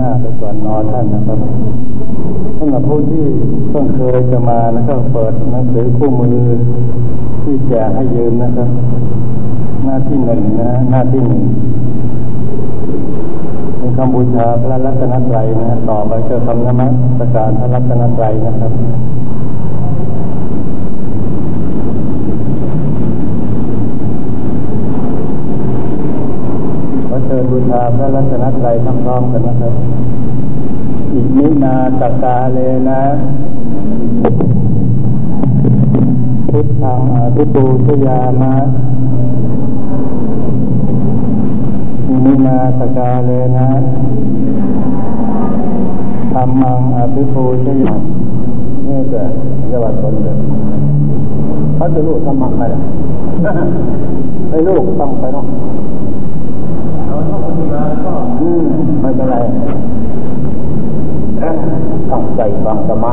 หน้าไปก่อนนอนท่านนะครับสำหรับผู้ที่เพิ่งเคยจะมานะครับเปิดหนังสือคู่มือ ที่แจกให้ยืมนะครับ หน้าที่หนึ่งนะ หน้าที่หนึ่งเป็นคำบูชาพระรัตนตรัยนะ ต่อไปก็คำนมัสการพระรัตนตรัยนะครับขอเชิ ญบูชาพระรัตนตรัยพร้อมกันนะครับ อิมินาตกาเลนะ พุทธังอภิปูชยามะอิมินาตกาเลนะธรรมังอภิปูชยานี่ก็เรียกว่าตนเลยเขาจะรู้ธรรมะไหมล่ะไอ้ลูกต้องไปเนาะ ไม่เป็นไรตั้งใจฟังธรรมะ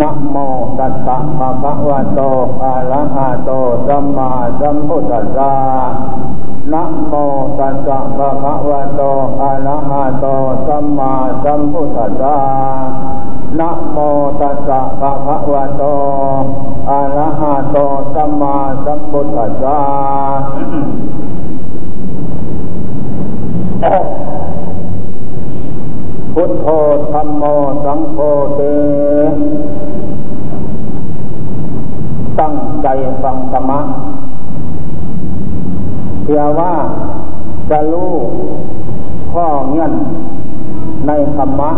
นะโมตัสสะภะคะวะโตอะระหะโตสัมมาสัมพุทธัสสะนะโมตัสสะภะคะวะโตอะระหะโตสัมมาสัมพุทธัสสะนะโมตัสสะภะคะวะโตอะระหะโตสัมมาสัมพุทธัสสะ พุทโธธรรมโมสังโฆเตตั้งใจฟังธรรมะเพื่อว่าจะรู้ข้อเงื่อนในธรรมะ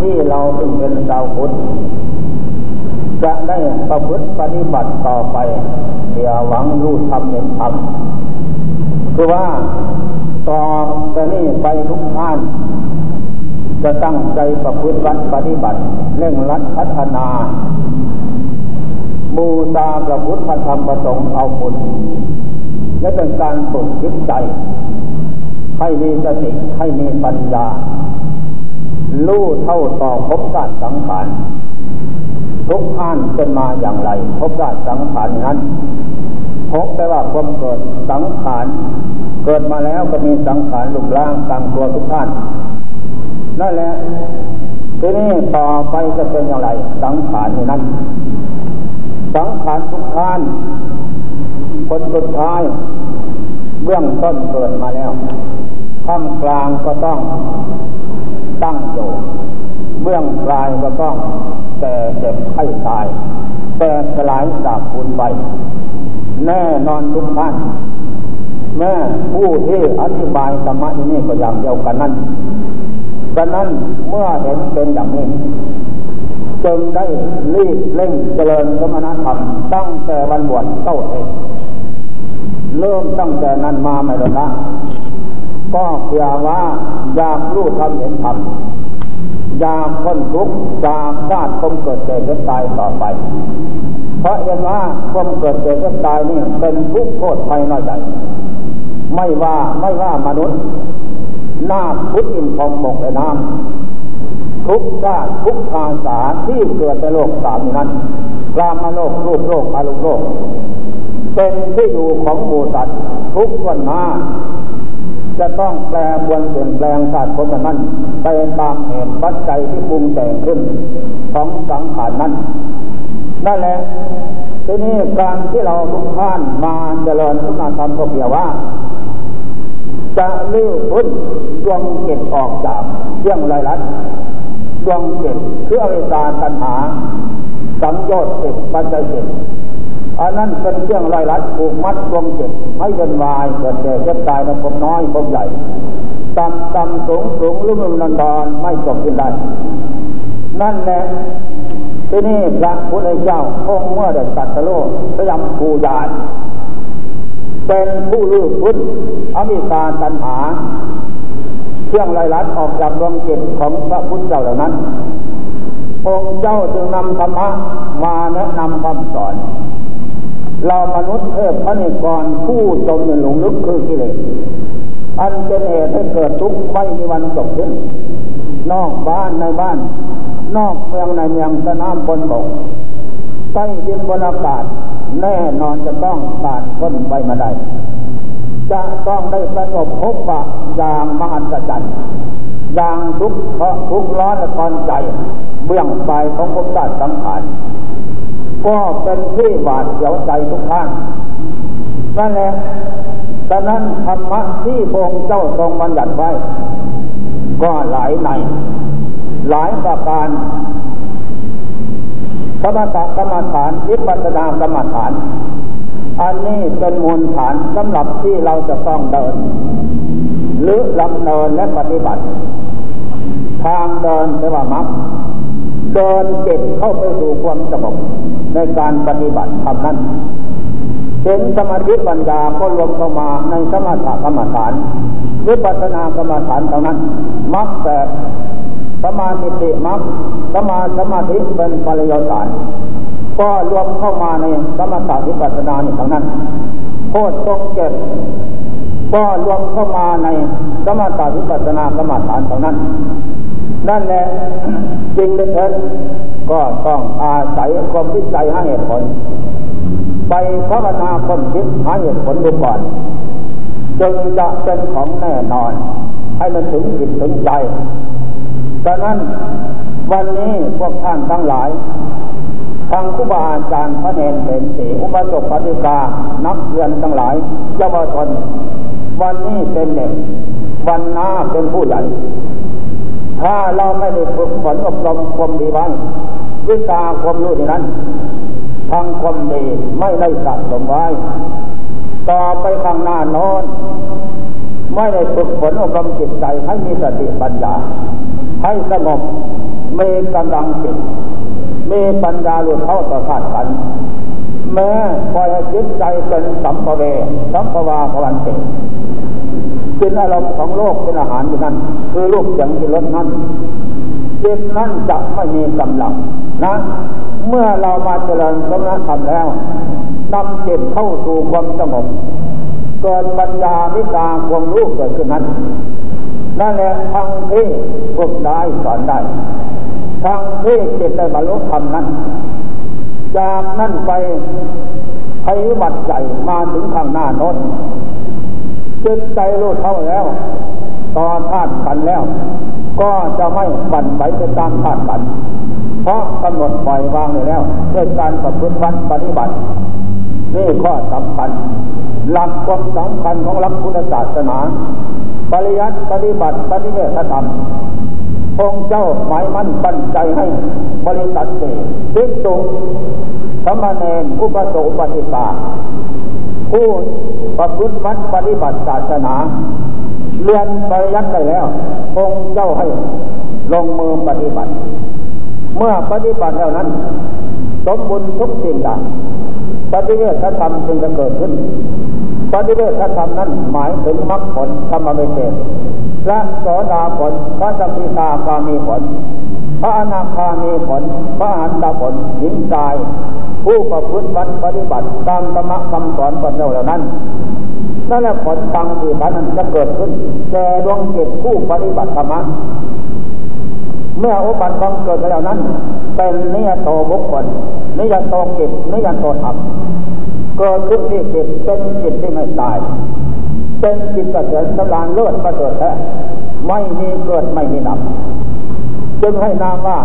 ที่เราซึ่งเป็นชาวพุทธจะได้ประพฤติปฏิบัติต่อไปเพื่อหวังรู้ธรรมเห็นธรรมคือว่า ต่อจะนี้ไปทุกท่าน จะตั้งใจประพฤติวัดปฏิบัติเร่งรัดพัฒนาบูชาพระพุทธธรรมประสงค์เอาบุญและเป็นการฝึกจิตใจ ให้มีสติให้มีปัญญารู้เท่าต่อภพชาติสังขารทุกท่านเป็นมาอย่างไรภพชาติสังขารนั้นพบแปลว่าความเกิดสังขาร เกิดมาแล้วก็มีสังขารลุกล่างตามตัวทุกท่านนั่นแหละทีนี้ต่อไปจะเป็นอย่างไร สังขารนั้น สังขารทุกท่านคนสุดท้าย เบื้องต้นเกิดมาแล้วท่ามกลางก็ต้องตั้งอยู่เบื้องปลายก็ต้องแต่เจ็บไข้ตาย แต่สลายจากคุณไป แน่นอนทุกท่าน แม่ผู้ที่อธิบายธรรมะนี่ก็อย่างเดียวกันนั้นดังนั้นเมื่อเห็นเป็นอย่างนี้จึงได้รีบเร่งเจริญสมณธรรมตั้งแต่วันบวชเต้าเองเริ่มตั้งแต่นั้นมาไม่ลดละก็เพื่อว่าอยากรู้ธรรมเห็นธรรมอยากพ้นทุกข์จากชาติคมเกิดเกิดตายต่อไป เพราะเห็นว่าความเกิดเกิดตายนี่เป็นทุกข์โทษภัยน้อยใหญ่ ไม่ว่าไม่ว่ามนุษย์นาพุทธินทองบกและน้ำทุกชาติทุกภาษาที่เกิดในโลกสามนั้นกามโลกรูปโลกอารุโลก เป็นที่อยู่ของหมูสัตว์ทุกวันมาจะต้องแปลบวนเปลี่ยนแปลงศาสตร์คนนั้นไปตามเหตุปัจจัยที่ปรุงแต่งขึ้นของสังขารนั้นนั่นแหละทีนี้การที่เราทุกท่านมาเจริญพุทธธรรมก็เพียงว่า จะลื้อพ้นดวงเจ็ดออกจากเรื่องไรลัดดวงเจ็ดคืออวิชาตัณหา สังโยชน์เจ็ดปัจจัยเจ็ดอันนั้นเป็นเครื่องไรลัดผูกมัดดวงเจ็ดให้เป็นวายเกิดเกิดเจ็บตายในภพน้อยภพใหญ่ต่ำต่ำสูงสูงลุ่มลุ่มนันดอนไม่จบสิ้นได้ นั่นแหละที่นี่พระพุทธเจ้าองค์เมื่อได้ตัดสโลพยายามปูยาน เป็นผู้ลื้อพุ้นอมิตาตัณหา เครื่องไล่ลัดออกจากดวงจิตของพระพุทธเจ้าเหล่านั้นองค์เจ้าจึงนำธรรมะมาแนะนำคำสอน เรามนุษย์เทพพระนิกรผู้จมในหลงลึกคือกิเลสอันเป็นเหตุให้เกิดทุกข์ไม่มีวันจบสิ้นนอกบ้านในบ้าน นอกเมืองในเมืองสนามบนบกใต้ดินบนอากาศ แน่นอนจะต้องผ่านพ้นไปมาได้ จะต้องได้สงบพบปะอย่างมหัศจรรย์อย่างทุกข์ทุกข์ร้อนและทอนใจ เบื้องปลายของภพชาติสังขารก็เป็นที่หวาดเสียวใจทุกท่านนั่นแหละฉะนั้นธรรมะที่พงเจ้าทรงบัญญัติไว้ ก็หลายในหลายประการ สมถกรรมฐานวิปัสสนากรรมฐาน อันนี้เป็นมูลฐานสำหรับที่เราจะต้องเดิน หรือลำเนินและปฏิบัติ ทางเดินเรียกว่ามัรเดินเก็บเข้าไปสู่ความสงบในการปฏิบัติทำนั้นเป็นสมาธิปัญญาก็รวมเข้ามาในสมถกรรมฐานวิปัสสนากรรมฐานเท่านั้นมักแต่ สมาธิมักสมาสมาธิเป็นปริยศาสตร์ก็รวมเข้ามาในสมถะวิปัสสนานี่ทั้งนั้นโคตรตรงเก็บก็รวมเข้ามาในสมถะวิปัสสนากรรมฐานเท่านั้น นั่นแหละจริงเถิดก็ต้องอาศัยความวิจัยหาเหตุผล ไปภาวนาคนคิดหาเหตุผลดูก่อน จึงจะเป็นของแน่นอน ให้มันถึงจิตถึงใจ ดังนั้นวันนี้พวกท่านทั้งหลายทางครูบาอาจารย์พระเนรเห็นสีอุปสมปฏิกา นักเรียนทั้งหลายเยาวชนวันนี้เป็นเด็กวันหน้าเป็นผู้ใหญ่ ถ้าเราไม่ได้ฝึกฝนอบรมความดีไว้วิชาความรู้นั้นทางความดีไม่ได้สะสมไว้ ต่อไปข้างหน้าน้นไม่ได้ฝึกฝนอบรมจิตใจให้มีสติปัญญา ให้สงบมีกำลังจิตมีปัญญาหลุดเข้าต่อธาตุขันแม้ปล่อยจิตใจเป็นสัมภเวสัมภวาพวันเตกินอารมณ์ของโลกเป็นอาหารอยู่นั้น คือรูปเสียงที่ลดนั้นจิตนั้นจะไม่มีกำลังนะเมื่อเรามาเจริญสมณธรรมแล้วนำจิตเข้าสู่ความสงบเกิดปัญญาวิชาความรู้เกิดขึ้นนั้น นั่นแหละทางที่ฝึกได้สอนได้ทางที่จิตได้บรรลุธรรมนั้น จากนั้นไปไปบัติใจมาถึงข้างหน้านนจิตใจรู้เท่าแล้วต่อธาตุขันแล้ว ก็จะไม่บั่นไปไปตามธาตุขันเพราะกำหนดปล่อยวางเลยแล้วด้วยการประพฤติวัดปฏิบัตินี่ข้อสำคัญ หลักความสำคัญของหลักพุทธศาสนา ปริยัติปฏิบัติปฏิเวทธรรมองค์เจ้าหมายมั่นตั้งใจให้บริษัทเสติสุสมณเณรอุปโสปฏิกาผู้ประพฤติวัดปฏิบัติศาสนา เรียนปริยัติได้แล้วองค์เจ้าให้ลงมือปฏิบัติ เมื่อปฏิบัติแล้วนั้น สมบูรณ์ทุกสิ่งอย่างปฏิเวทธรรมจึงจะเกิดขึ้น ปฏิเวทธรรมนั้นหมายถึงมรรคผลธรรมเวเศษและโสดาผลพระสัมพิทาคามีผล พระอนาคามีผล พระหันตผลหญิงกาย ผู้ประพฤติปฏิบัติตามธรรมคำสอนของเราเหล่านั้นนั่นแหละผลตังคือนั้นจะเกิดขึ้นแก่ดวงจิตผู้ปฏิบัติธรรมะเมื่ออุบัติบังเกิดแล้วนั้น เป็นนิยโตบุคคลนิยโตกิจนิยโตธรรม เกิดขึ้นที่จิตเป็นจิตที่ไม่ตาย เป็นจิตกระเสริญสลานเลิศประเสริฐแท้ไม่มีเกิดไม่มีนับจึงให้นามว่า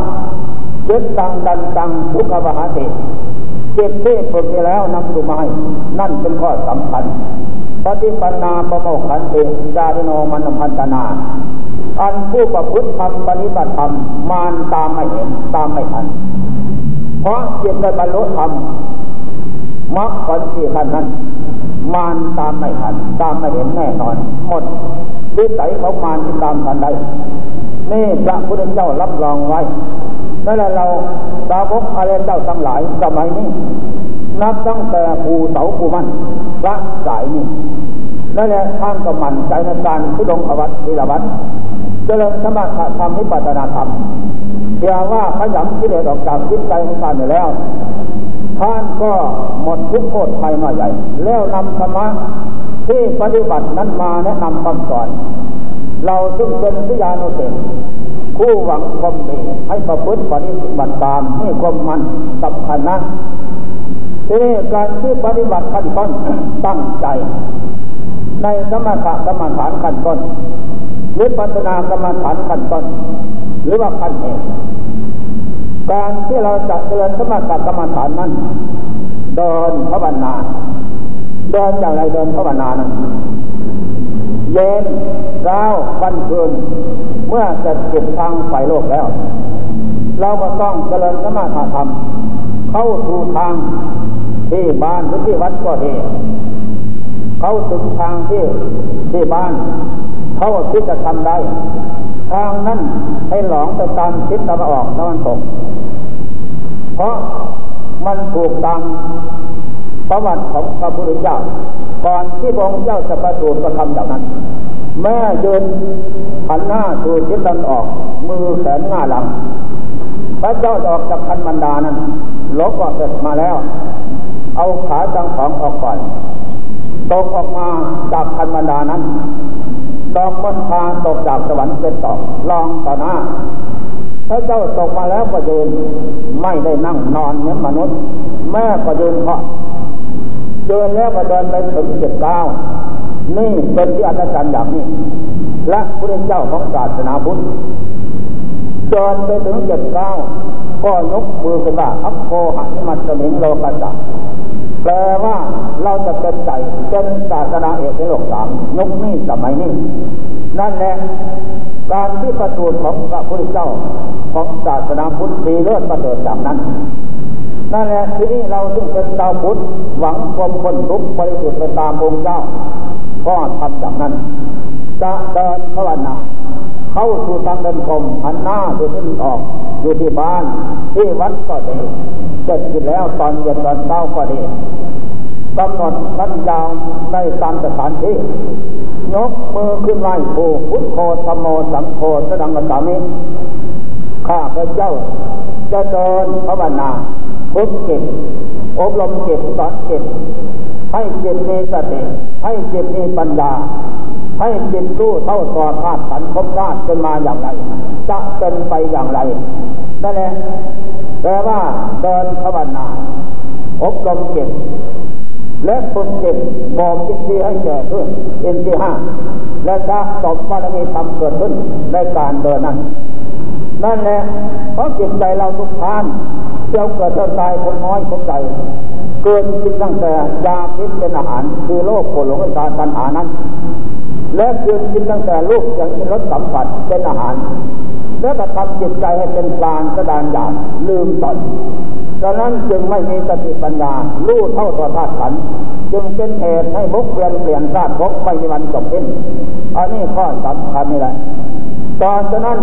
จิตตังดันตังทุกขวหาติจิตที่ฝึกไปแล้วนำสู่มาให้นั่นเป็นข้อสำคัญปฏิปันนาประโมขันติจาริโนมันพันตนา อันผู้ประพฤติธรรมปฏิบัติธรรมมานตามไม่เห็นตามไม่ทัน เพราะจิตได้บรรลุธรรม มรรคผลที่ขั้นนั้นมานตามไม่ทันตามไม่เห็นแน่นอน หมดวิสัยเขามานที่ตามทันได้นี่พระพุทธเจ้ารับรองไว้นั่นแหละเราสาวกอะไรเจ้าทั้งหลายสมัยนี้นับตั้งแต่ภูเสาภูมันพระสายนี้นั่นแหละท่านก็มันใจในการที่ลงอวัตวิรวัตเจริญสมาธิธรรมวิปัสสนาธรรมเพียงว่าขยำที่เดออกจากจิตใจของท่านไปแล้ว ท่านก็หมดทุกโทษภัยมาใหญ่ แล้วนำธรรมะที่ปฏิบัตินั้นมาแนะนำคำสอน เราซึ่งเป็นสิยานุเสกผู้หวังความดีให้ประพฤติปฏิบัติตามนี่ความมันสำคัญนะทีนี้การที่ปฏิบัติขั้นต้นตั้งใจ ในสมถะกรรมฐานขั้นต้นหรือปัจนากรรมฐานขั้นต้น หรือว่าขั้นเอก การที่เราจะเจริญสมถะกรรมฐานนั้นเดินภาวนาเดินอย่างไรเดินภาวนานั้นเย็นเช้าวันคืนเมื่อจะจิตทางฝ่ายโลกแล้ว เราก็ต้องเจริญสมาธิธรรม เข้าสู่ทางที่บ้านหรือที่วัดก็ดีเข้าถึงทางที่ที่บ้าน เขาคิดจะทำได้ ทางนั้นให้หลงไปตามคิดตะวันออกตะวันตก เพราะมันถูกตามประวัติของพระพุทธเจ้า ก่อนที่พระองค์เจ้าจะประสูติประทำจากนั้น แม่ยืนหันหน้าสู่ทิศตะวันออก มือแขนหน้าหลัง พระเจ้าออกจากคันมันดานั้นลบออกเสร็จมาแล้ว เอาขาจังของออกก่อนตกออกมาจากคันมันดานั้น ดอกมันพาตกจากสวรรค์เป็นต่อลองต่อหน้าพระเจ้าตกมาแล้วก็ยืนไม่ได้นั่งนอนเหมือนมนุษย์ แม่ก็ยืนเพาะเดินแล้วก็เดินไปถึงเจ็ดเก้านี่เป็นที่อัศจรรย์อย่างนี้ และพระเจ้าของศาสนาพุทธเดินไปถึงเจ็ดเก้าก็ยกมือขึ้นว่าอัพโคหันมัตสมิงโลกัสสะ แปลว่าเราจะเป็นใจเป็นศาสนาเอกในโลกสามยุคนี้สมัยนี้ นั่นแหละการที่ประสูของพระพุทธเจ้าของศาสนาพุทธดีเลิศประเสริฐจากนั้น นั่นแหละที่นี้เราจึงเป็นชาวพุทธหวังความคนทุกข์บริสุทธิ์ไปตามองค์เจ้า ก็ทำจากนั้น จะเดินภาวนา เข้าสู่ทางเดินกรมหันหน้าสู่ทิศออก อยู่ที่บ้าน ที่วัดก็ดีเสร็จแล้วตอนเย็นตอนเช้าก็ดีกำหนดสั้นยาวในตามสถานที่ ยกมือขึ้นไหว้ผูพุทโธธรรมโมสังโฆสดังกระสามิข้าพระเจ้าจะเดินภาวนาฝึกจิตอบรมจิตสอนจิตให้จิตมีสติให้จิตมีปัญญา ให้จิตรู้เท่าต่อธาตุขันธ์ภพธาตุเป็นมาอย่างไร จะเป็นไปอย่างไรนั่นแหละแปลว่าเดินภาวนาอบรมจิตและฝึกจิตบอกจิตที่ให้แก่ขึ้นอินที่ห้าและจะตบบารมีธรรมเกิดขึ้นในการเดินนั้น นั่นแหละเพราะจิตใจเราทุกท่านเจ้าเกิดเจ้าตายคนน้อยคนใจเกินคิดตั้งแต่ยาพิษเป็นอาหารคือโลกโกรธตาตัณหานั้น และเกินคิดตั้งแต่ลูกอย่างรสสัมผัสเป็นอาหาร และกระทำจิตใจให้เป็นกลางกระดานหยาบลืมตนดังนั้นจึงไม่มีสติปัญญารู้เท่าต่อธาตุขันจึงเป็นเหตุให้บุกเวียนเปลี่ยนธาตุภพไปวันจบสิ้นอันนี้ข้อสำคัญนี่แหละตอนนั้น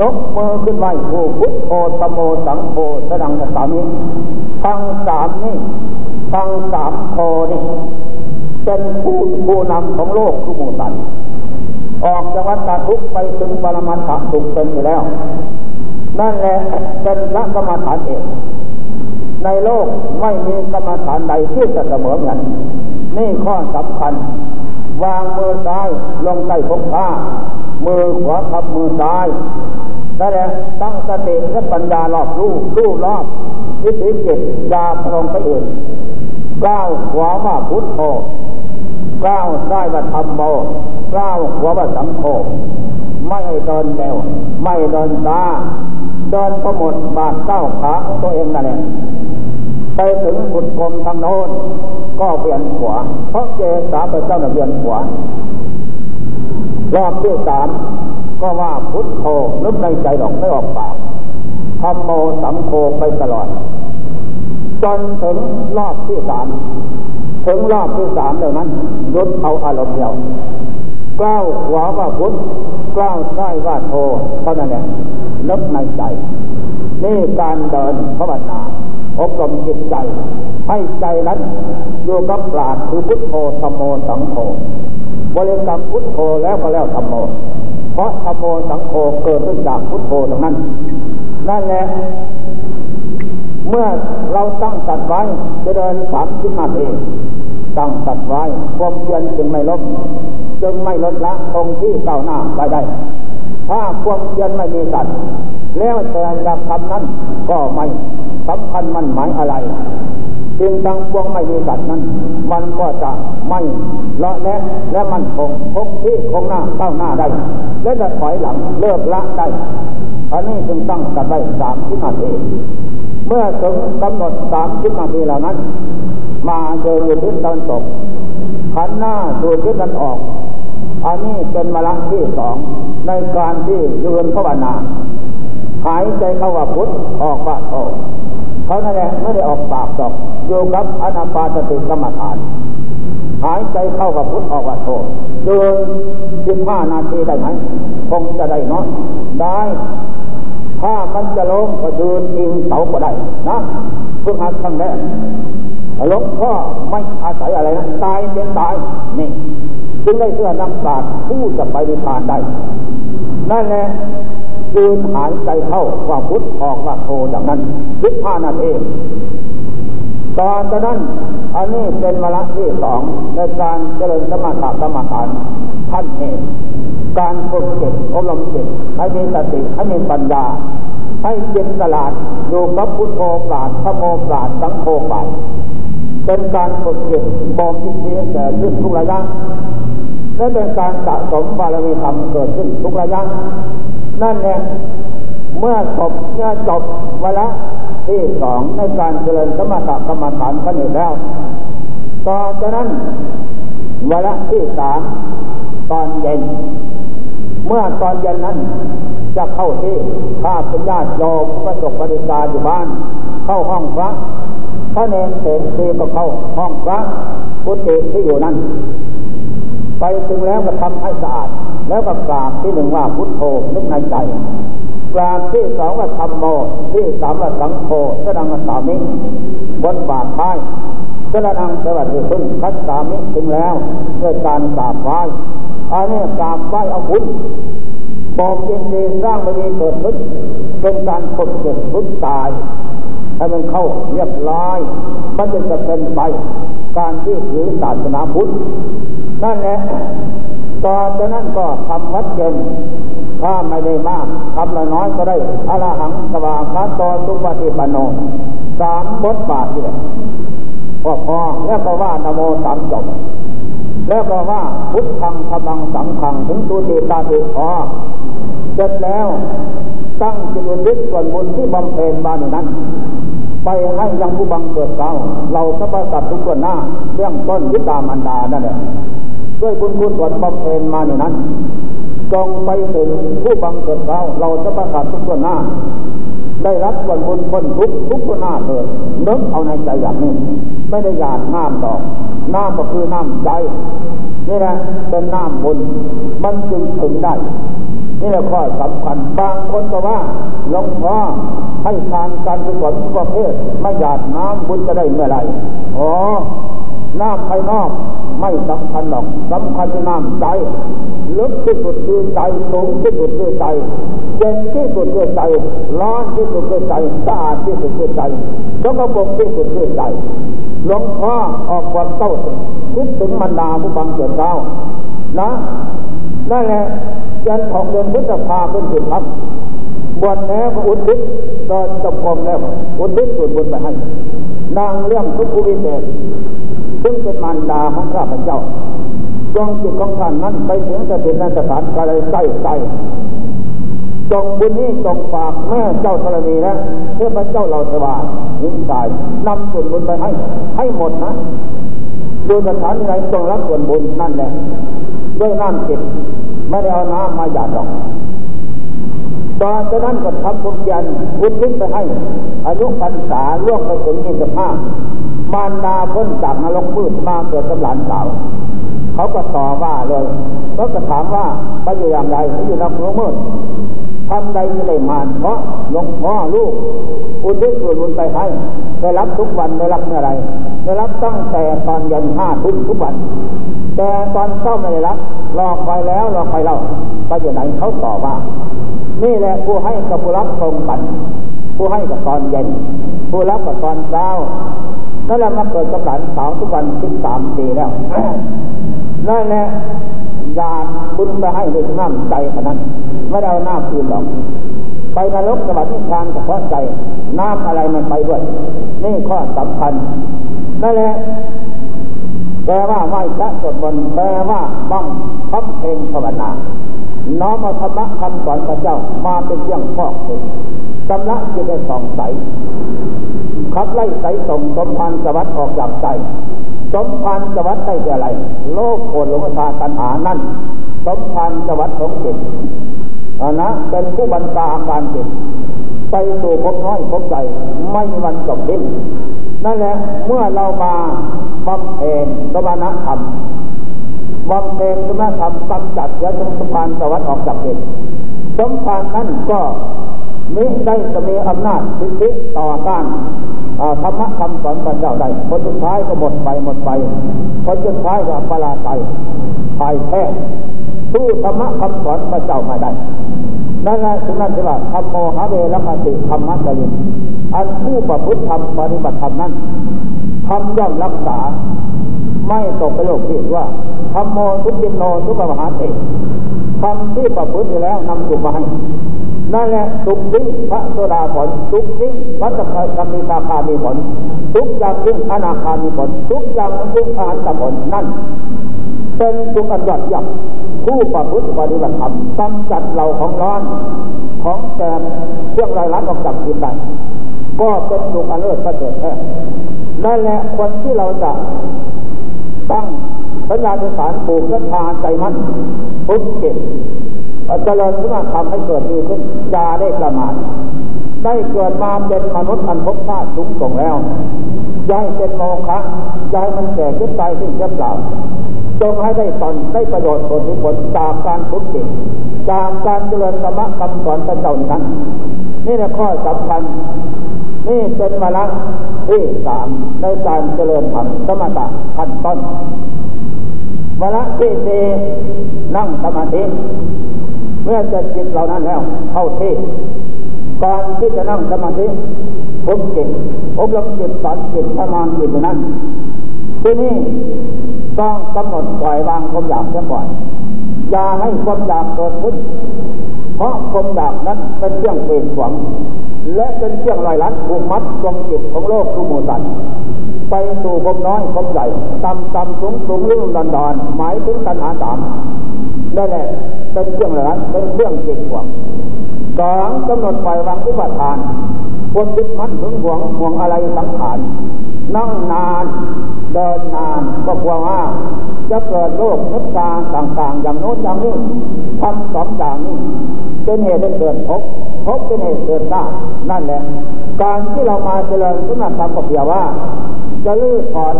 ยกมือขึ้นไหวผู้พุทโธตโมสังโฆสดังสามิทั้งสามนี่ทั้งสามโคนี่ เป็นผู้ผู้นำของโลกทุกหมู่สัตว์ออกจากวัฏทุกไปถึงปรมาถะทุกเป็นอยู่แล้ว นั่นแหละเป็นละกรรมฐานเองในโลกไม่มีกรรมฐานใดที่จะเสมอกันนี่ข้อสำคัญ วางมือซ้ายลงใต้พกผ้า มือขวาทับมือซ้ายนั่นแหละตั้งสติและปัญญารอบรู้รู้รอบวิถีจิตยาพรงไปอื่นก้าวขวาว่าพุทโธ ก้าวซ้ายว่าธรรมโมก้าวขวาว่าสังโฆไม่เดินเร็วไม่เดินช้าเดินประหมดบาดเก้าขาของตัวเองนั่นแหละไปถึงขุดกลมทางโน้นก็เปลี่ยนขวาเพราะเจสาพระเจ้าเปลี่ยนขวารอบที่สามก็ว่าพุทโธนึกในใจหรอกไม่ออกปากทำโมสังโฆไปตลอด จนถึงรอบที่สาม ถึงรอบที่สามเดี๋ยวนั้นยุดเอาอารมณ์เดียวกล้าวขวาว่าพุทธกล้าวซ้ายว่าโธเท่านั้นแหละนึกในใจนี่การเดินภาวนาอบรมจิตใจ ให้ใจนั้นอยู่กับปราดคือพุทโธธรรมโมสังโฆบริกรรมพุทโธแล้วก็แล้วธรรมโม เพราะธรรมโมสังโฆเกิดขึ้นจากพุทโธตรงนั้น นั่นแหละเมื่อเราตั้งสัตว์ไว้จะเดินสามสิบนาที ตั้งสัตว์ไว้ความเพียรจึงไม่ลดจึงไม่ลดละตรงที่เก้าหน้าไปได้ ถ้าความเพียรไม่มีสัตว์แล้วแต่จะทำนั้นก็ไม่สำคัญมันหมายอะไรจึงตั้งพวงไม่มีสัตว์นั้น มันก็จะไม่ละและและมันคงคงที่คงหน้าเข้าหน้าได้ และจะถอยหลังเลิกละได้อันนี้จึงตั้งกันได้สามสิบนาทีเมื่อถึงกำหนดสามสิบนาทีเหล่านั้น มาเจอทิศตะวันตกขันหน้าดูทิศตะวันออก อันนี้เป็นมรรคที่สองในการที่ยืนภาวนาหายใจเข้าว่าพุทธออกว่าโตเขานั่นแหละไม่ได้ออกปากดอกอยู่กับอนาปาสติกรรมฐาน หายใจเข้ากับพุทธออกว่าโตเดินสิบห้านาทีได้ไหมคงจะได้เนาะได้ ถ้ามันจะล้มก็ยืนอิงเสาก็ได้นะเพื่อหัดครั้งแรก หลวงพ่อไม่อาศัยอะไรนะตายเป็นตายนี่จึงได้เสื้อนักปราชญ์ผู้จะไปนิพพานได้ นั่นแหละยืนหายใจเข้าว่าพุทธออกว่าโทอย่างนั้นคิดผ้านั่นเองตอนนั้นอันนี้เป็นมรรคที่สองในการเจริญสมถะกรรมฐานท่านเองการฝึกจิตอบรมจิตให้มีสติให้มีปัญญา ให้จิตตลาดอยู่กับพุทโธปราดพระโมปราดสังโฆปราด เป็นการฝึกจิตบ่มทิฏฐิเกิดขึ้นทุกระยะและเป็นการสะสมบารมีธรรมเกิดขึ้นทุกระยะ นั่นแหละเมื่อจบเมื่อจบวาระที่สองในการเจริญสมถกรรมฐานกันอยู่แล้ว ต่อจากนั้นวาระที่สามตอนเย็น เมื่อตอนเย็นนั้นจะเข้าที่ข้าเป็นญาติโยมประสบปฏิการอยู่บ้าน เข้าห้องพระ พระเนรเสนทีก็เข้าห้องพระพุทธิที่อยู่นั้น ไปถึงแล้วก็ทำให้สะอาด แล้วก็กราบที่หนึ่งว่าพุทโธนึกในใจกราบที่สองว่าธรรมโมที่สามว่าสังโฆสดังสามิบนบาทท้ายสดังสวัสดีคุณคัดสามิถึงแล้วด้วยการกราบไหว้อันนี้กราบไหว้อาบุญบอกเจนดีสร้างบารมีเกิดขึ้นเป็นการฝึกเกิดพุทตาย ให้มันเข้าเรียบร้อยมันจะจะเป็นไปการที่ถือศาสนาพุทธนั่นแหละต่อจากนั้นก็ทำวัดเย็นถ้าไม่ได้มากทำน้อยก็ได้อรหังสวาคาตอสุปฏิปันโนสามบทบาทเนี่ยพอพอแล้วก็ว่านโมสามจบแล้วก็ว่าพุทธังธรรมังสังขังถึงตุติตาติพอเสร็จแล้วตั้งจิตวิทส่วนบุญที่บำเพ็ญมาในนั้น ไปให้ยังผู้บังเกิดเก่าเราสรรพสัตว์ทุกคนหน้าเรื่องต้นยิตามันดานั่นแหละด้วยบุญกุศลบำเพ็ญมาอย่างนั้นจงไปถึงผู้บังเกิดเราเราจะประกาศทุกคนหน้า ได้รับส่วนบุญคนทุกทุกคนหน้าเถิดนึกเอาในใจอย่างนี้ไม่ได้หยาดน้ำดอกน้ำก็คือน้ำใจนี่แหละเป็นน้ำบุญมันจึงถึงได้ นี่แหละข้อสำคัญบางคนก็ว่าหลวงพ่อให้ทานการกุศลประเภทไม่หยาดน้ำบุญจะได้เมื่อไรอ๋อน้ำภายนอกไม่สำคัญหรอกสำคัญที่น้ำใจลึกที่สุดคือใจสูงที่สุดคือใจเย็นที่สุดคือใจร้อนที่สุดคือใจสะอาดที่สุดคือใจแล้วก็ปกที่สุดคือใจหลวงพ่อออกความเศร้าคิดถึงมันดาผู้บังเกิดเจ้านะ นั่นแหละยันของเดือนพฤษภาเป็นสิบครับบวชแล้วก็อุทิศตอนจบกรมแล้วอุทิศส่วนบุญไปให้นางเรื่องทุกขุวิเศษซึ่งเป็นมารดาของข้าพเจ้าจงจิตของท่านนั้นไปถึงสถิตในสถานกายใกล้ใจจงบุญนี้จงฝากแม่เจ้าธรณีนะเพื่อพระเจ้าเราสว่างยิ่งใจนำส่วนบุญไปให้ให้หมดนะโดูสถานไหนจงรับส่วนบุญนั่นแหละ ด้วยน้ำจิตไม่ได้เอาน้ำมาหยาดหรอกตอนนั้นก็ทำบุญยันอุทิศไปให้ อายุพรรษาล่วงไปถึงยี่สิบห้ามารดาพ้นจากนรกมืดมาเกิดกับหลานสาวเขาก็ต่อว่าเลยเขาก็ถามว่าไปอยู่อย่างไรไปอยู่นรกมืด ทำใดไม่ได้มานเพราะหลวงพ่อลูก อุทิศส่วนบุญไปให้ได้รับทุกวันได้รับเมื่อไรได้รับตั้งแต่ตอนยันห้าทุ่มทุกวัน แต่ตอนเช้าไม่ได้รับรอคอยแล้วรอคอยเราไปอยู่ไหนเขาต่อว่า นี่แหละผู้ให้กับผู้รับตรงกันผู้ให้กับตอนเย็น ผู้รับกับตอนเช้านั่นแหละมาเกิดกับหลานสาวทุกวันสิบสามปีแล้วนั่นแหละ ยาบุญไปให้ด้วยน้ำใจขนาดนั้น ไม่ได้เอาหน้ำคืนหรอก ไปนรกสวรรค์นิพพานเฉพาะใจ น้ำอะไรมันไปด้วย นี่ข้อสำคัญนั่นแหละแปลว่าไหว้พระสวดมนต์แปลว่าบ้องคำเพลงภาวนาน้อมธรรมะคำสอนพระเจ้ามาเป็นเรื่องฟอกจิตชำระจิตให้ส่องใสขับไล่ใสส่งสมพันสวัสดิ์ออกจากใจ สมพันสวัสดิ์ได้แต่อะไร โลกโกรธหลงตาตัณหานั่น สมพันสวัสดิ์ของจิตนนะเป็นผู้บรรดาอาการจิตไปสู่พบน้อยพบใหญ่ไม่มีวันจบสิ้นนั่นแหละเมื่อเรามาบำเพ็ญสมณธรรมบำเพ็ญสมณธรรมกำจัดยาสมภารสวัสดิ์ออกจากจิตสมภารนั้นก็ มิได้จะมีอำนาจสิทธิต่อต้านธรรมะคำสอนพระเจ้าได้ผลสุดท้ายก็หมดไปหมดไปผลสุดท้ายก็ปราศัยพ่ายแพ้สู้ธรรมะคำสอนพระเจ้าม่ได้นั่นแหละถึงนั้นที่ว่าธรรมโมหะเวรคติธรรมะตลินอันผู้ประพฤติธรรมปฏิบัติธรรมนั้นทำย่อมรักษา ไม่ตกปโยคที่ว่าธรรมโมทุกินโนทุกมหาเตทำที่ประพฤติแล้วนำสุขมาให้ นั่นแหละสุขยิ่งพระโสดาผลสุขยิ่งวัตถกรรมิตาคามีผลทุกอย่างยิ่งอนาคามีผลทุกอย่างยิ่งอหันตผลนั่น เป็นสุขอันยอดเยี่ยมผู้ประพฤติปฏิบัติธรรมกำจัดเหล่าของร้อนของแกมเครื่องไรลัดออกจากจิตได้ก็เป็นสุขอันเลิศประเสริฐแท้นั่นแหละคนที่เราจะตั้งสัญญาสารปลูกศรัทธาใจมั่นพุทธเจต เจริญขึ้นมาทำให้เกิดดีขึ้นอย่าได้ประมาทได้เกิดมาเป็นมนุษย์อันพบชาติสูงส่งแล้วย้ายเป็นโมฆะย้ายมันแก่ขึ้นไปสิ่งเจ็บเปล่าจงให้ได้ตอนได้ประโยชน์ผลผลจากการพุทธิจากการเจริญธรรมะคำสอนพระเจ้านั้นนี่แหละข้อสำคัญนี่เป็นวาระที่สามในการเจริญธรรมสมถะขั้นต้นวาระที่สี่นั่งสมาธิ เมื่อจะจิตเหล่านั้นแล้วเข้าที่ก่อนที่จะนั่งสมาธิฝึกจิตอบรมจิตสอนจิตทำงานจิตนั้นที่นี่ต้องกำหนดปล่อยวางความอยากเสียก่อนอย่าให้ความอยากเกิดขึ้น เพราะความอยากนั้นเป็นเครื่องเปลี่ยนหวัง และเป็นเครื่องลอยลัดผูกมัดดวงจิตของโลกทุกหมู่สัตว์ไปสู่ความน้อยความใหญ่ต่ำต่ำสูงสูงลุ่มดอนดอนหมายถึงตัณหาสาม นั่นแหละเป็นเครื่องลอยลัดเป็นเครื่องจิตหวงสองกำหนดปล่อยวางอุปทานควรยึดมั่นถึงห่วงห่วงอะไรสังขารนั่งนานเดินนานก็กลัวว่าจะเกิดโรคนึกตาต่างๆ อย่างโน้นอย่างนี้ทำสองอย่างนี้เป็นเหตุให้เกิดภพภพเป็นเหตุเกิดชาตินั่นแหละ การที่เรามาเจริญสมาธรรมก็เพียว่า จะลื้อถอน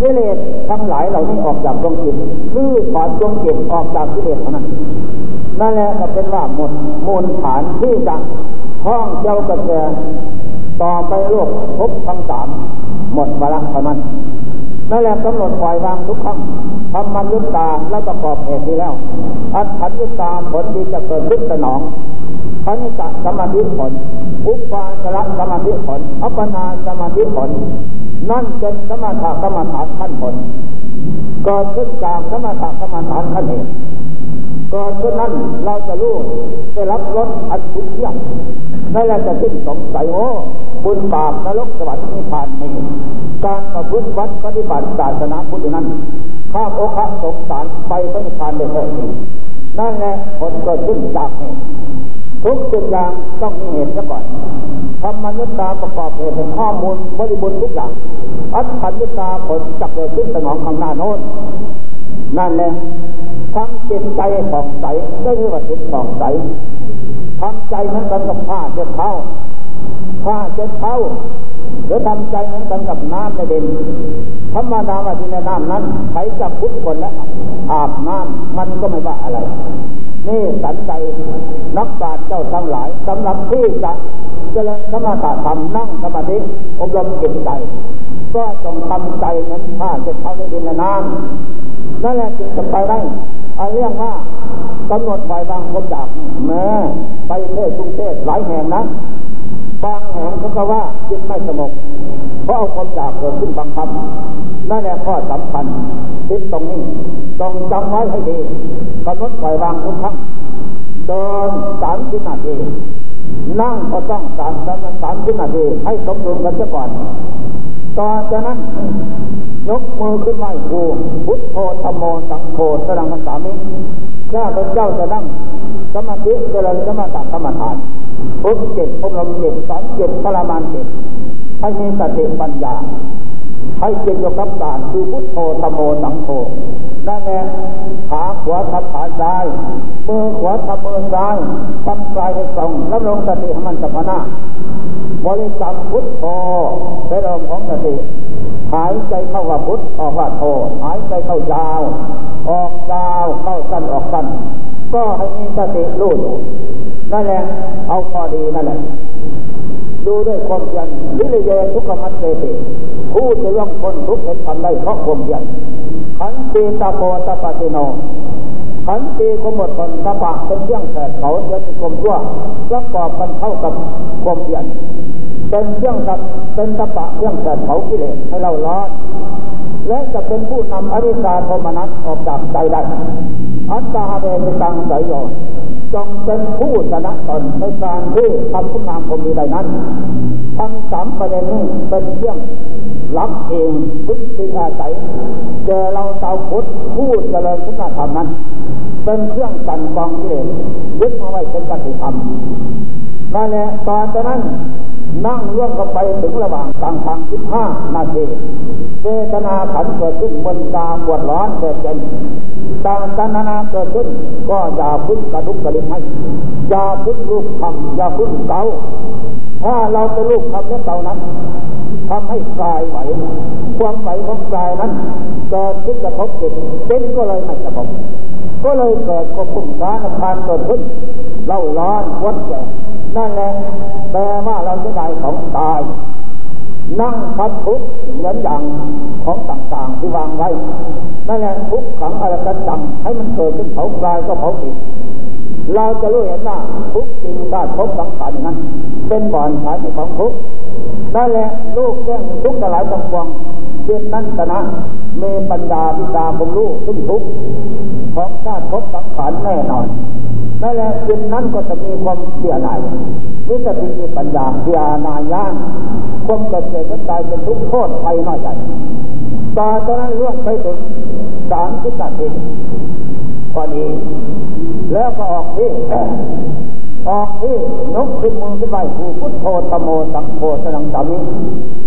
กิเลสทั้งหลายเหล่านี้ออกจากดวงจิตลื้อถอนดวงจิตออกจากกิเลสเท่านั้นนั่นแหละก็เป็นว่าหมดมูลฐานที่จะท่องเจ้ากระแสต่อไปโลกภพทั้งสามหมดวาระเท่านั้นนั่นแหละกำหนดปล่อยวางทุกครั้งทำมันยุตตาแล้วประกอบเหตุที่แล้ว อัตถัญยุตตาผลดีจะเกิดขึ้นสนองพันิสสมาธิผล อุปาสระสมาธิผล อัปปนาสมาธิผล นั่นเป็นสมาธิกรรมฐานขั้นผลเกิดขึ้นจากสมาธิกรรมฐานขั้นเหตุก่อนขึ้นนั้นเราจะรู้ได้รับรสอันสุดเยี่ยมนั่นแหละจะสิ้นสงสัยโอ้บุญบาปนรกสวรรค์นิพพานมีการประพฤติวัดปฏิบัติศาสนาพุทธนั้นข้าโอคะสงสารไปพระนิพพานได้แท้จริงนั่นแหละผลเกิดขึ้นจากเหตุทุกสิ่งอย่างต้องมีเหตุซะก่อน ทำมนุษย์ตาประกอบเหตุเป็นข้อมูลบริบูรณ์ทุกอย่าง อัตถัญญตาผลจักเกิดขึ้นสนองข้างหน้าโน้น นั่นแหละทำจิตใจผ่องใสได้เรียกว่าจิตผ่องใสทำใจนั้นกันกับผ้าเช็ดเท้าผ้าเช็ดเท้าหรือทำใจนั้นกันกับน้ำในเด่นธรรมดาว่าที่ในน้ำนั้นใช้จับพุทธคนและอาบน้ำมันก็ไม่ว่าอะไร นี่สันใจนักบาตเจ้าทั้งหลายสำหรับที่จะเจริญสมาธิธรรมนั่งสมาธิอบรมจิตใจ ก็ต้องทำใจนั้นผ้าเช็ดเท้าในดินน้ำนั่นแหละจึงจะไปได้เอาเรื่องว่ากำหนดไว้บางคนจากแม้ไปเทศกรุงเทพหลายแห่งนะบางแห่งเขาก็ว่าจิตไม่สงบ เพราะเอาความอยากเกิดขึ้นบังคับนั่นแหละข้อสำคัญคิดตรงนี้ต้องจำไว้ให้ดีกำหนดไว้วางทุกครั้งเดินสามสิบนาทีนั่งก็ต้องสามสามสามสิบนาทีให้สมดุลกันซะก่อนตอนจากนั้นยกมือขึ้นไหว้ครูพุทโธธรรมโมสังโฆสรังกัสามิข้าพเจ้าจะนั่งสมาธิเจริญสมาธิกรรมฐานพุทธเจ็ดอบรมเจ็ดสอนเจ็ดพลามานเจ็ด ให้มีสติปัญญาให้เจ็ดยกับการคือพุทโธธรมโมสังโฆนั่นแหละขาขวาทับขาซ้ายมือขวาทับมือซ้ายทำกายให้ตรงแล้วลงสติให้มันสัมพนาบริกรรมพุทโธเป็นลมของสติหายใจเข้าว่าพุทออกว่าโธหายใจเข้ายาว ออกยาวเข้าสั้นออกสั้นก็ให้มีสติรู้อยู่นั่นแหละเอาพอดีนั่นแหละ ดูด้วยความเพียรวิริยทุกขมัตเตติผู้จะล่องคนทุกข์เห็นทำได้เพราะความเพียรขันตีตาโปตาปติโนขันตีขมดคนตาปะเป็นเรื่องแสดเขาจะเป็นกลมชั่วประกอบกันเข้ากับความเพียรเป็นเรื่องกับเป็นตะปะเรื่องแสดเขากิเลสให้เราร้อนและจะเป็นผู้นำอริสาโทมนัสออกจากใจได้อัตตาเวเป็นตังสายโย จงเป็นผู้ชนะตนในการที่ทำคุณงามความดีใดนั้น ทั้งสามประเด็นนี้เป็นเรื่องรับเองทุกสิ่งอาศัยเจอเราชาวพุทธผู้เจริญคุณธรรมนั้น เป็นเครื่องกันกองกิเลสยึดมาไว้เป็นกติธรรมนั่นแหละตอนนั้น นั่งเรื่องกันไปถึงระหว่างกลางทางสิบห้านาทีเจตนาขันเกิดขึ้นบนตาปวดร้อนเกิดเป็นตาตนานาเกิดขึ้น ก็อย่าพึ่งกระดุกกระดิกให้อย่าพึ่งลูกทำอย่าพึ่งเกาถ้าเราเป็นลูกทำและเกานั้นทำให้กายไหวความไหวของกายนั้นเกิดขึ้นกระทบจิตเป็นก็เลยไม่สงบก็เลยเกิดความปุ่มสารพานเกิดขึ้นเล่าร้อนวัดแก่ นั่นแหละแปลว่าเราจะได้ของตาย นั่งพับทุกเหมือนอย่างของต่างๆที่วางไว้นั่นแหละทุกขังอะไรกันจังให้มันเกิดขึ้นเผากายก็เผาจิตเราจะรู้เห็นว่าทุกจริงได้พบสังขารนั้น เป็นบ่อนฐานของทุกนั่นแหละลูกแจ้งทุกข์หลายสังวงเช่นนั้นชนะมีปัญญาพิจาคมรู้ซึ่งทุกของชาติพบสังขารแน่นอน นั่นแหละจิตนั้นก็จะมีความเสียหายวิสติมีปัญญาเสียนายานความเกิดเกิดตายเป็นทุกโทษไปน้อยใหญ่ตอนนั้นล่วงไปถึงสามสิบนาทีพอดีแล้วก็ออกที่ออกที่นกขึ้นมือขึ้นไปผูพุทโธตโมสังโฆสนังสามิ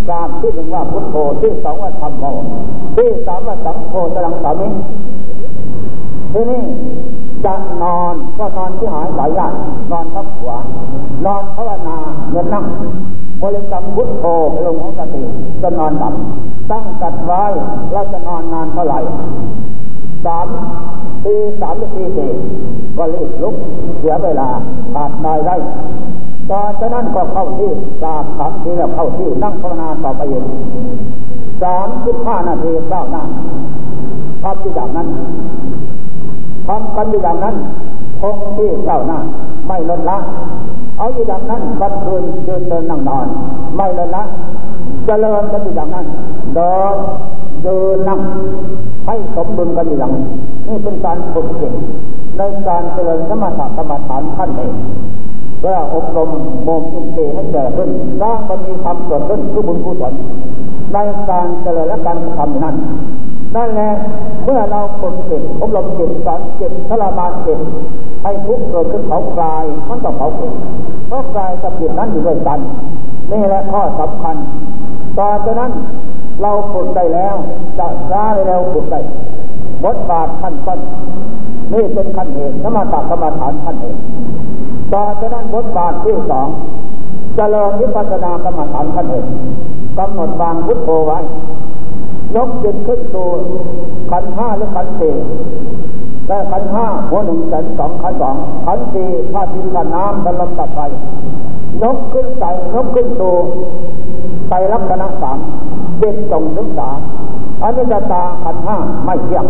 การที่หนึ่งว่าพุทโธที่สองว่าธรรมโมที่สามว่าสังโฆสนังสามิที่นี้ จะนอนก็นอนที่หายสายญาตินอนทับหัวนอนภาวนาเงินนั่งบริกรรมพุทโธลงของสติจะนอนหลับตั้งจัดไว้เราจะนอนนานเท่าไหร่สามตีสามหรือตีสี่ก็รีบลุกเสียเวลาขาดนายได้ตอนนั้นก็เข้าที่สามขับที่แล้วเข้าที่นั่งภาวนาต่อไปอีกสามสิบห้านาทีเก้าหน้าทำที่อย่างนั้น ทำกันอยู่อย่างนั้นคงที่เก้าหน้า ไม่ลดละ เอาอยู่อย่างนั้นวันคืนเดินเดินนั่งนอน ไม่ลดละเจริญกันอยู่อย่างนั้นเดินเดินนั่งให้สมดุลกันอยู่อย่างนี้นี่เป็นการฝึกจิตในการเจริญสมถะกรรมฐานท่านเองเพื่ออบรมมมอินทรีย์ให้เกิดขึ้นสร้างมันมีความเกิดขึ้นทุกบุญกุศลในการเจริญและการทำนั้น นั่นแหละเมื่อเราฝึกจิตอบรมจิตสอนจิตทรมานจิตให้ทุกเกิดขึ้นเผากายมันก็เผาจิตเพราะกายกับจิตนั้นอยู่ด้วยกันนี่แหละข้อสำคัญต่อจากนั้นเราฝึกได้แล้วจะช้าแล้วฝึกได้บทบาทขั้นต้นนี่เป็นขั้นเหตุสมาธิกรรมฐานขั้นเหตุต่อจากนั้นบทบาทที่สองเจริญวิปัสสนากรรมฐานขั้นเหตุกำหนดวางพุทโธไว้ ยกจิตขึ้นสู่ขันห้าหรือขันสี่แต่ขันห้าหัวหนึ่งแสนสองขันสองขันสี่ธาตุดินธาตุน้ำตลอดตัดไปยกขึ้นใส่ยกขึ้นสู่ไตรักษณะสามเด็กจงศึกษาอันนี้จะตาขันห้าไม่เที่ยง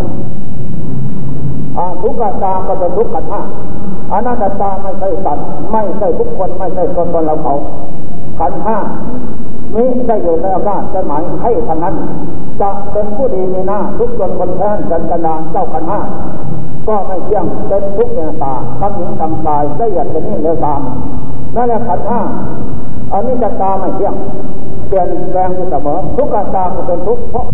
ทุกขตาก็เป็นทุกขันห้าอนัตตาไม่ใช่สัตว์ไม่ใช่บุคคลไม่ใช่ตนตนเราเขาขันห้านี้ได้อยู่ในอำนาจจะหมายให้ทานนั้น จะเป็นผู้ดีมีหน้าทุกคนคนแทนจันทนาเจ้าพันห้าก็ไม่เที่ยงเป็นทุกข์ในตาทำหญิงทำตายได้หยัดจะนี่เลยตามนั่นแหละขันห้าอันนี้จะตาไม่เที่ยงเปลี่ยนแปลงอยู่เสมอทุกข์ตาเป็นทุกข์เพราะ